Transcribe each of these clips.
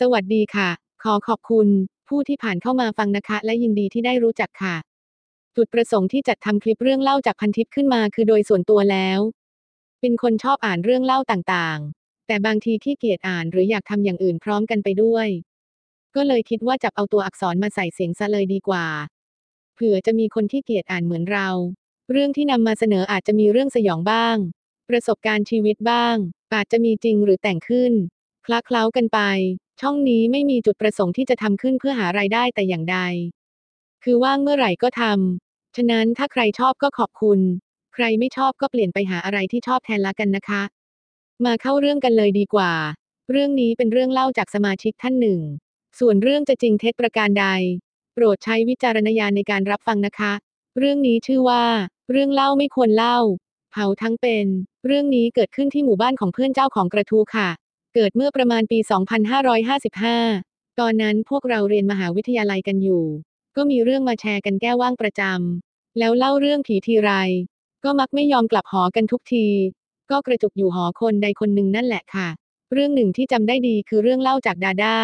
สวัสดีค่ะ ขอขอบคุณ ผู้ที่ผ่านเข้ามาฟังนะคะ และยินดีที่ได้รู้จักค่ะ จุดประสงค์ที่จัดทำคลิปเรื่องเล่าจากพันทิปขึ้นมาคือโดยส่วนตัวแล้ว เป็นคนชอบอ่านเรื่องเล่าต่างๆ แต่บางทีขี้เกียจอ่านหรืออยากทำอย่างอื่นพร้อมกันไปด้วย ก็เลยคิดว่าจับเอาตัวอักษรมาใส่เสียงซะเลยดีกว่า เผื่อจะมีคนที่เกียจอ่านเหมือนเรา เรื่องที่นำมาเสนออาจจะมีเรื่องสยองบ้าง ประสบการณ์ชีวิตบ้าง อาจจะมีจริงหรือแต่งขึ้น คละเคล้ากันไป ช่องนี้ไม่มีจุดประสงค์ที่จะทำขึ้นเพื่อหารายได้แต่อย่างใด คือว่างเมื่อไหร่ก็ทำ ฉะนั้นถ้าใครชอบก็ขอบคุณ ใครไม่ชอบก็เปลี่ยนไปหาอะไรที่ชอบแทนละกันนะคะ มาเข้าเรื่องกันเลยดีกว่า เรื่องนี้เป็นเรื่องเล่าจากสมาชิกท่านหนึ่ง ส่วนเรื่องจะจริงเท็จประการใด โปรดใช้วิจารณญาณในการรับฟังนะคะ เรื่องนี้ชื่อว่า เรื่องเล่าไม่ควรเล่า เผาทั้งเป็น เรื่องนี้เกิดขึ้นที่หมู่บ้านของเพื่อนเจ้าของกระทู้ค่ะ เกิดเมื่อประมาณปี 2555 ตอนนั้นพวกเราเรียนมหาวิทยาลัยกันอยู่ ก็มีเรื่องมาแชร์กันแก้ว่างประจำ แล้วเล่าเรื่องผีทีไร ก็มักไม่ยอมกลับหอกันทุกที ก็กระจุกอยู่หอคนใดคนหนึ่งนั่นแหละค่ะ เรื่องหนึ่งที่จำได้ดีคือเรื่องเล่าจากดาดา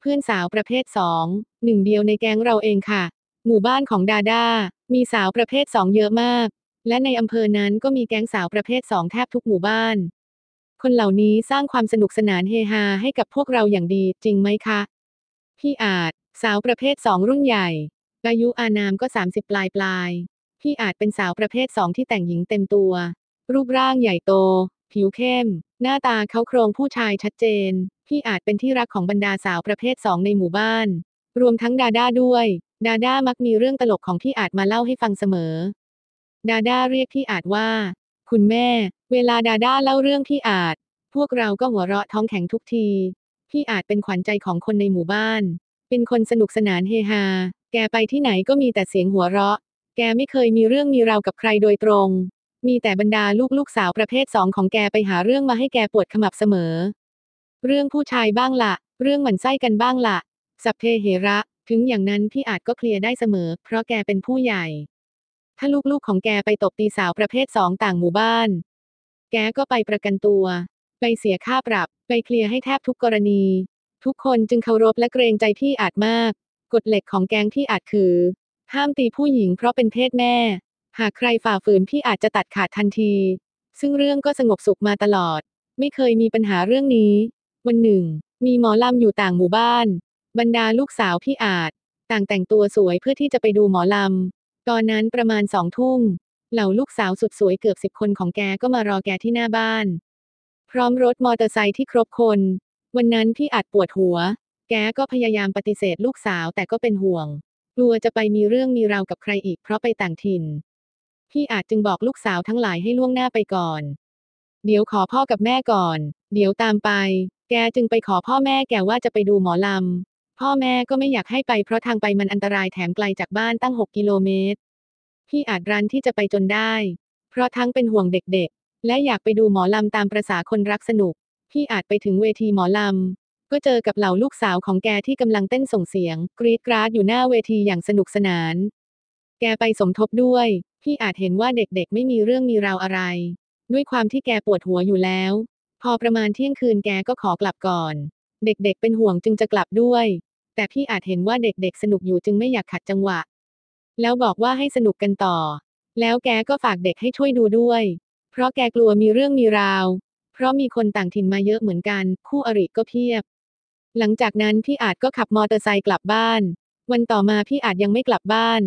เพื่อนสาวประเภทสอง หนึ่งเดียวในแก๊งเราเองค่ะ หมู่บ้านของดาดามีสาวประเภทสองเยอะมาก และในอำเภอนั้นก็มีแก๊งสาวประเภทสองแทบทุกหมู่บ้าน คนเหล่านี้สร้างความสนุกสนานเฮฮาให้กับพวกเราอย่างดีจริงไหมคะ พี่อาจ สาวประเภทสองรุ่นใหญ่ อายุอานามก็ 30 ปลายปลาย พี่อาจเป็นสาวประเภทสองที่แต่งหญิงเต็มตัว รูปร่างใหญ่โต ผิวเข้ม หน้าตาเขาโครงผู้ชายชัดเจน พี่อาจเป็นที่รักของบรรดาสาวประเภทสองในหมู่บ้าน รวมทั้งดาด้าด้วย ดาด้ามักมีเรื่องตลกของพี่อาจมาเล่าให้ฟังเสมอ ดาด้าเรียกพี่อาจว่า คุณแม่ เวลาดาด้าเล่าเรื่องพี่อาจ พวกเราก็หัวเราะท้องแข็งทุกที พี่อาจเป็นขวัญใจของคนในหมู่บ้าน เป็นคนสนุกสนานเฮฮา แกไปที่ไหนก็มีแต่เสียงหัวเราะ แกไม่เคยมีเรื่องมีราวกับใครโดยตรง มีแต่บรรดาลูกลูกสาวประเภทสองของแกไปหาเรื่องมาให้แกปวดขมับเสมอ เรื่องผู้ชายบ้างละเรื่องหมันไส้กันบ้างละสัพเพเหระ ถึงอย่างนั้นพี่อาจก็เคลียร์ได้เสมอ เพราะแกเป็นผู้ใหญ่ ถ้าลูกๆของแกไปตบตีสาวประเภทสองต่างหมู่บ้าน แกก็ไปประกันตัว ไปเสียค่าปรับ ไปเคลียร์ให้แทบทุกกรณี ทุกคนจึงเคารพและเกรงใจพี่อาจมาก กฎเหล็กของแก๊งพี่อาจคือ ห้ามตีผู้หญิงเพราะเป็นเพศแม่ หากใครฝ่าฝืนพี่อาจจะตัดขาดทันที ซึ่งเรื่องก็สงบสุขมาตลอด ไม่เคยมีปัญหาเรื่องนี้ วันหนึ่ง มีหมอลำอยู่ต่างหมู่บ้าน บรรดาลูกสาวพี่อาจ ต่างแต่งตัวสวยเพื่อที่จะไปดูหมอลำ ตอนนั้นประมาณสองทุ่ม เหล่าลูกสาวสุดสวยเกือบสิบคนของแกก็มารอแกที่หน้าบ้าน พร้อมรถมอเตอร์ไซค์ที่ครบคน วันนั้นพี่อาจปวดหัว แกก็พยายามปฏิเสธลูกสาวแต่ก็เป็นห่วง กลัวจะไปมีเรื่องมีราวกับใครอีกเพราะไปต่างถิ่น พี่อาจจึงบอกลูกสาวทั้งหลายให้ล่วงหน้าไปก่อน เดี๋ยวขอพ่อกับแม่ก่อน เดี๋ยวตามไป แกจึงไปขอพ่อแม่แกว่าจะไปดูหมอลำพ่อแม่ก็ไม่อยากให้ไปเพราะทางไปมันอันตรายแถมไกลจากบ้านตั้ง 6 กิโลเมตร พี่อาจรันที่จะไปจนได้ เพราะทั้งเป็นห่วงเด็กๆ และอยากไปดูหมอลำตามประษาคนรักสนุก พี่อาจไปถึงเวทีหมอลำ ก็เจอกับเหล่าลูกสาวของแกที่กำลังเต้นส่งเสียง กรีดกราดอยู่หน้าเวทีอย่างสนุกสนาน แกไปสมทบด้วย พี่อาจเห็นว่าเด็กๆ ไม่มีเรื่องมีราวอะไร ด้วยความที่แกปวดหัวอยู่แล้ว พอประมาณเที่ยงคืนแกก็ขอกลับก่อน เด็กๆ เป็นห่วงจึงจะกลับด้วย แต่พี่อาจเห็นว่าเด็กๆ สนุกอยู่จึงไม่อยากขัดจังหวะ แล้วบอกว่าให้สนุกกันต่อ แล้วแกก็ฝากเด็กให้ช่วยดูด้วย เพราะแกกลัวมีเรื่องมีราว เพราะมีคนต่างถิ่นมาเยอะเหมือนกัน คู่อริก็เพียบ หลังจากนั้นพี่อาจก็ขับมอเตอร์ไซค์กลับบ้าน วันต่อมาพี่อาจยังไม่กลับบ้าน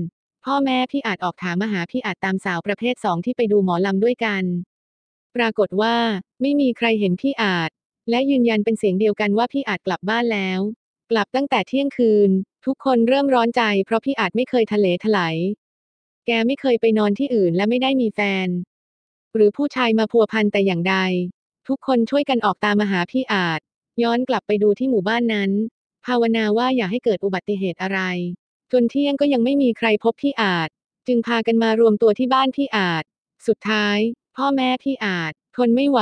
พ่อแม่พี่อาจออกถามมาหาพี่อาจตามสาวประเภทสองที่ไปดูหมอลำด้วยกัน ปรากฏว่า ไม่มีใครเห็นพี่อาจ และยืนยันเป็นเสียงเดียวกันว่าพี่อาจกลับบ้านแล้ว กลับตั้งแต่เที่ยงคืน ทุกคนเริ่มร้อนใจเพราะพี่อาจไม่เคยทะเลถลาย แกไม่เคยไปนอนที่อื่นและไม่ได้มีแฟน หรือผู้ชายมาพัวพันแต่อย่างใด ทุกคนช่วยกันออกตามมาหาพี่อาจ ย้อนกลับไปดูที่หมู่บ้านนั้น ภาวนาว่าอย่าให้เกิดอุบัติเหตุอะไร จนเที่ยงก็ยังไม่มีใครพบพี่อาจ จึงพากันมารวมตัวที่บ้านพี่อาจ สุดท้าย พ่อแม่พี่อาจ ทนไม่ไหว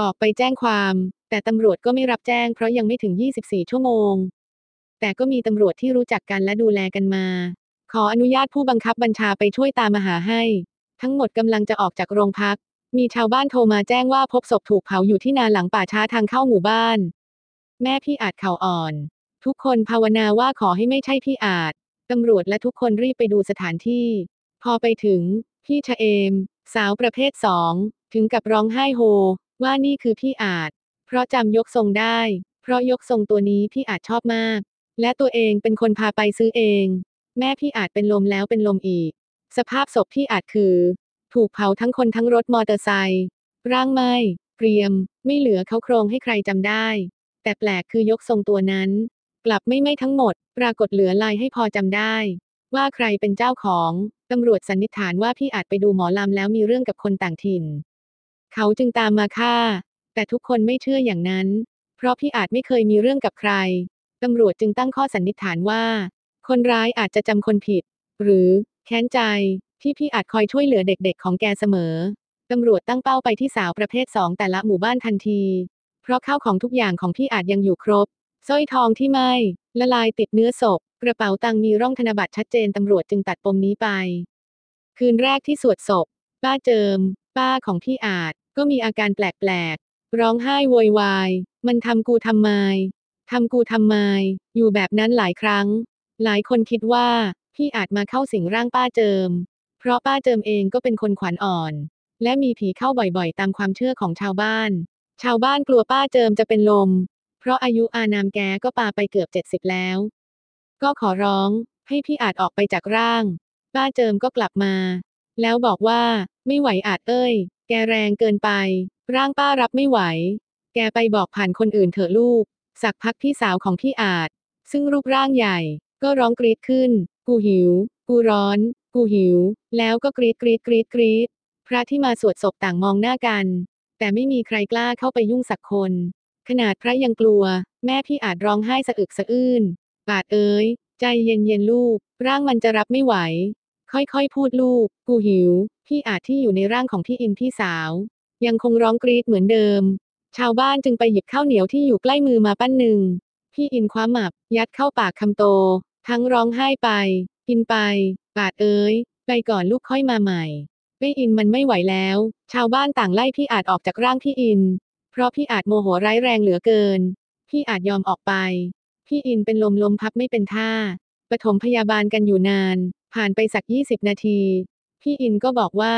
ออกไปแจ้งความ แต่ตำรวจก็ไม่รับแจ้งเพราะยังไม่ถึง 24 ชั่วโมง แต่ก็มีตำรวจที่รู้จักกันและดูแลกันมา ขออนุญาตผู้บังคับบัญชาไปช่วยตามมาหาให้ ทั้งหมดกำลังจะออกจากโรงพัก มีชาวบ้านโทรมาแจ้งว่าพบศพถูกเผาอยู่ที่นาหลังป่าช้าทางเข้าหมู่บ้าน แม่พี่อาจเข่าอ่อน ทุกคนภาวนาว่าขอให้ไม่ใช่พี่อาจตำรวจและทุกคนรีบไปดูสถานที่ พอไปถึง พี่ชะเอม สาวประเภทสอง ถึงกับร้องไห้โฮ ว่านี่คือพี่อาจ เพราะจำยกทรงได้ เพราะยกทรงตัวนี้พี่อาจชอบมาก และตัวเองเป็นคนพาไปซื้อเอง แม่พี่อาจเป็นลมแล้วเป็นลมอีก สภาพศพพี่อาจคือ ถูกเผาทั้งคนทั้งรถมอเตอร์ไซค์ร่างไหมเกรียม ไม่เหลือเขาโครงให้ใครจำได้ แต่แปลกคือยกทรงตัวนั้น กลับไม่ไหม้ทั้งหมด ปรากฏเหลือลายให้พอจำได้ ว่าใครเป็นเจ้าของตำรวจสันนิษฐานว่าพี่อาจไปดูหมอลำแล้วมีเรื่องกับคนต่างถิ่น เขาจึงตามมาฆ่า แต่ทุกคนไม่เชื่ออย่างนั้น เพราะพี่อาจไม่เคยมีเรื่องกับใคร ตำรวจจึงตั้งข้อสันนิษฐานว่า คนร้ายอาจจะจำคนผิด หรือแค้นใจที่พี่อาจคอยช่วยเหลือเด็กๆ ของแกเสมอ ตำรวจตั้งเป้าไปที่สาวประเภทสองแต่ละหมู่บ้านทันที เพราะข้าวของทุกอย่างของพี่อาจยังอยู่ครบสร้อยทองที่ไหม่ละลายติดเนื้อศพ กระเป๋าตังมีร่องธนบัตรชัดเจนตำรวจจึงตัดปมนี้ไป คืนแรกที่สวดศพ ป้าเจิม ป้าของพี่อาจก็มีอาการแปลกๆ ร้องไห้โวยวาย มันทำกูทำไม ทำกูทำไม อยู่แบบนั้นหลายครั้ง หลายคนคิดว่า พี่อาจมาเข้าสิงร่างป้าเจิม เพราะป้าเจิมเองก็เป็นคนขวัญอ่อน และมีผีเข้าบ่อยๆ ตามความเชื่อของชาวบ้าน ชาวบ้านกลัวป้าเจิมจะเป็นลม เพราะอายุอานามแกก็ปาไปเกือบเจ็ดสิบแล้ว ก็ขอร้องให้พี่อาจออกไปจากร่าง ป้าเจิมก็กลับมา แล้วบอกว่าไม่ไหวอาจเอ้ย แกแรงเกินไป ร่างป้ารับไม่ไหว แกไปบอกผ่านคนอื่นเถอะลูก สักพักพี่สาวของพี่อาจ ซึ่งรูปร่างใหญ่ ก็ร้องกรีดขึ้น กูหิว กูร้อน กูหิว แล้วก็กรีดกรีดกรีดกรีดพระที่มาสวดศพต่างมองหน้ากัน แต่ไม่มีใครกล้าเข้าไปยุ่งสักคน ขนาดพระยังกลัว แม่พี่อาจร้องไห้สะอึกสะอื้นบาดเอ้ยใจเย็นเย็นลูก ร่างมันจะรับไม่ไหว ค่อยๆพูดลูก กูหิว พี่อาจที่อยู่ในร่างของพี่อินพี่สาว ยังคงร้องกรีดเหมือนเดิม ชาวบ้านจึงไปหยิบข้าวเหนียวที่อยู่ใกล้มือมาปั้นหนึ่ง พี่อินคว้าหมับ ยัดเข้าปากคำโต ทั้งร้องไห้ไป กินไปบาดเอ้ย ไปก่อนลูกค่อยมาใหม่พี่อินมันไม่ไหวแล้ว ชาวบ้านต่างไล่พี่อาจออกจากร่างพี่อิน เพราะพี่อาจโมโหร้ายแรงเหลือเกิน พี่อาจยอมออกไป พี่อินเป็นลมลมพับไม่เป็นท่า ปฐมพยาบาลกันอยู่นาน ผ่านไปสักยี่สิบนาที พี่อินก็บอกว่า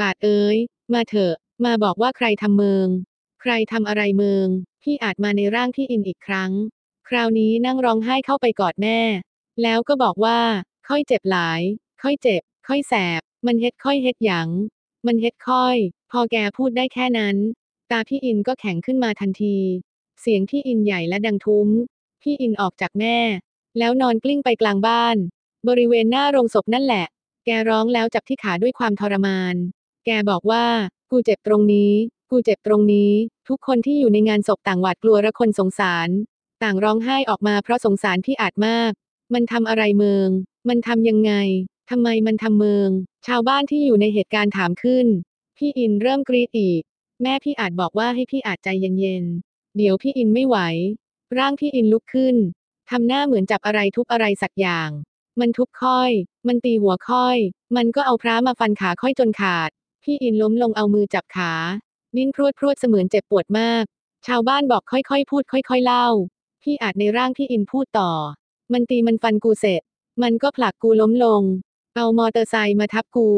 บาดเอ้ย มาเถอะ มาบอกว่าใครทำเมือง ใครทำอะไรเมือง พี่อาจมาในร่างพี่อินอีกครั้ง คราวนี้นั่งร้องไห้เข้าไปกอดแม่ แล้วก็บอกว่า ค่อยเจ็บหลาย ค่อยเจ็บ ค่อยแสบ มันเฮ็ดค่อยเฮ็ดหยัง มันเฮ็ดค่อย พอแกพูดได้แค่นั้น ตาพี่อินก็แข็งขึ้นมาทันที เสียงพี่อินใหญ่และดังทุ้ม พี่อินออกจากแม่ แล้วนอนกลิ้งไปกลางบ้าน บริเวณหน้าโรงศพนั่นแหละ แกร้องแล้วจับที่ขาด้วยความทรมาน แกบอกว่า กูเจ็บตรงนี้ กูเจ็บตรงนี้ ทุกคนที่อยู่ในงานศพต่างหวาดกลัวและคนสงสาร ต่างร้องไห้ออกมาเพราะสงสารพี่อาจมาก มันทำอะไรเมือง มันทำยังไงทำไมมันทำเมือง ชาวบ้านที่อยู่ในเหตุการณ์ถามขึ้น พี่อินเริ่มกรีดอีก แม่พี่อาจบอกว่าให้พี่อาจใจเย็นๆ เดี๋ยวพี่อินไม่ไหว ร่างพี่อินลุกขึ้นทำหน้าเหมือนจับอะไรทุบอะไรสักอย่าง มันทุบค่อย มันตีหัวค่อย มันก็เอาพระมาฟันขาค่อยจนขาด พี่อินล้มลงเอามือจับขา ดิ้นพรวดพรวดเสมือนเจ็บปวดมาก ชาวบ้านบอกค่อยๆ พูดค่อย ๆ เล่า พี่อาจในร่างพี่อินพูดต่อ มันตีมันฟันกูเสร็จ มันก็ผลักกูล้มลง เอามอเตอร์ไซค์มาทับกู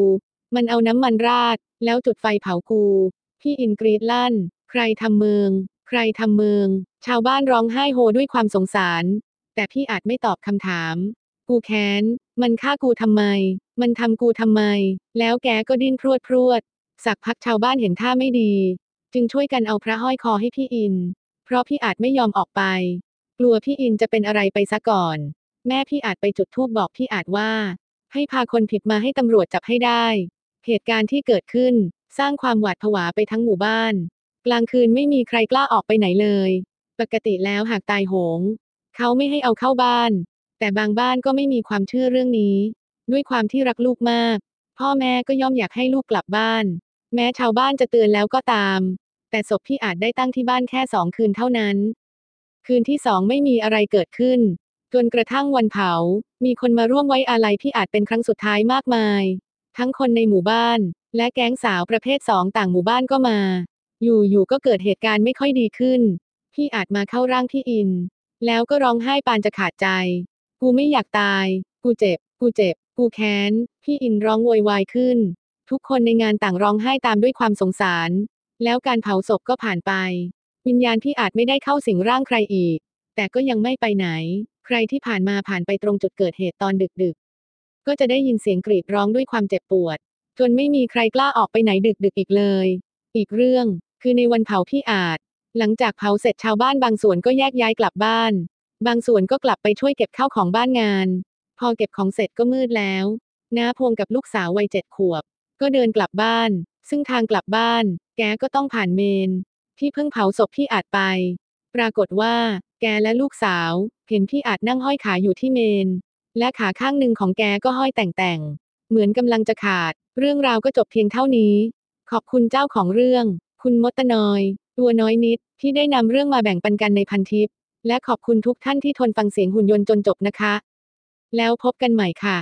มันเอาน้ำมันราด แล้วจุดไฟเผากู พี่อินกรีดลั่น ใครทำเมือง ใครทำเมือง ชาวบ้านร้องไห้โฮด้วยความสงสาร แต่พี่อาจไม่ตอบคำถาม กูแค้น มันฆ่ากูทำไม มันทำกูทำไม แล้วแกก็ดิ้นพรวดพรวด สักพักชาวบ้านเห็นท่าไม่ดี จึงช่วยกันเอาพระห้อยคอให้พี่อิน เพราะพี่อาจไม่ยอมออกไป กลัวพี่อินจะเป็นอะไรไปซะก่อน แม่พี่อาจไปจุดธูปบอกพี่อาจว่า ให้พาคนผิดมาให้ตำรวจจับให้ได้ เหตุการณ์ที่เกิดขึ้นสร้างความหวาดผวาไปทั้งหมู่บ้าน กลางคืนไม่มีใครกล้าออกไปไหนเลย ปกติแล้วหากตายโหง เขาไม่ให้เอาเข้าบ้าน แต่บางบ้านก็ไม่มีความเชื่อเรื่องนี้ ด้วยความที่รักลูกมาก พ่อแม่ก็ย่อมอยากให้ลูกกลับบ้าน แม้ชาวบ้านจะเตือนแล้วก็ตาม แต่ศพพี่อาจได้ตั้งที่บ้านแค่สองคืนเท่านั้น คืนที่สองไม่มีอะไรเกิดขึ้น จนกระทั่งวันเผา มีคนมาร่วมไว้อาลัยพี่อาจเป็นครั้งสุดท้ายมากมาย ทั้งคนในหมู่บ้าน และแก๊งสาวประเภทสองต่างหมู่บ้านก็มา อยู่ๆก็เกิดเหตุการณ์ไม่ค่อยดีขึ้น พี่อาจมาเข้าร่างพี่อิน แล้วก็ร้องไห้ปานจะขาดใจ กูไม่อยากตาย กูเจ็บ กูเจ็บ กูแค้น พี่อินร้องโวยวายขึ้น ทุกคนในงานต่างร้องไห้ตามด้วยความสงสาร แล้วการเผาศพก็ผ่านไป วิญญาณพี่อาจไม่ได้เข้าสิงร่างใครอีก แต่ก็ยังไม่ไปไหน ใครที่ผ่านมาผ่านไปตรงจุดเกิดเหตุตอนดึกๆ ก็จะได้ยินเสียงกรีดร้องด้วยความเจ็บปวด จนไม่มีใครกล้าออกไปไหนดึกๆอีกเลย อีกเรื่อง คือในวันเผาพี่อาจ หลังจากเผาเสร็จชาวบ้านบางส่วนก็แยกย้ายกลับบ้าน บางส่วนก็กลับไปช่วยเก็บข้าวของบ้านงาน พอเก็บของเสร็จก็มืดแล้วน้าพวงกับลูกสาววัยเจ็ดขวบ ก็เดินกลับบ้าน ซึ่งทางกลับบ้าน แกก็ต้องผ่านเมน ที่เพิ่งเผาศพพี่อาจไป ปรากฏว่า แกและลูกสาว เห็นพี่อาจนั่งห้อยขาอยู่ที่เมน และขาข้างหนึ่งของแกก็ห้อยแต่งแต่งๆเหมือนกำลังจะขาด เรื่องราวก็จบเพียงเท่านี้ ขอบคุณเจ้าของเรื่อง คุณมดตะนอย ตัวน้อยนิด ที่ได้นำเรื่องมาแบ่งปันกันในพันทิปและขอบคุณทุกท่านที่ทนฟังเสียงหุ่นยนต์จนจบนะคะ แล้วพบกันใหม่ค่ะ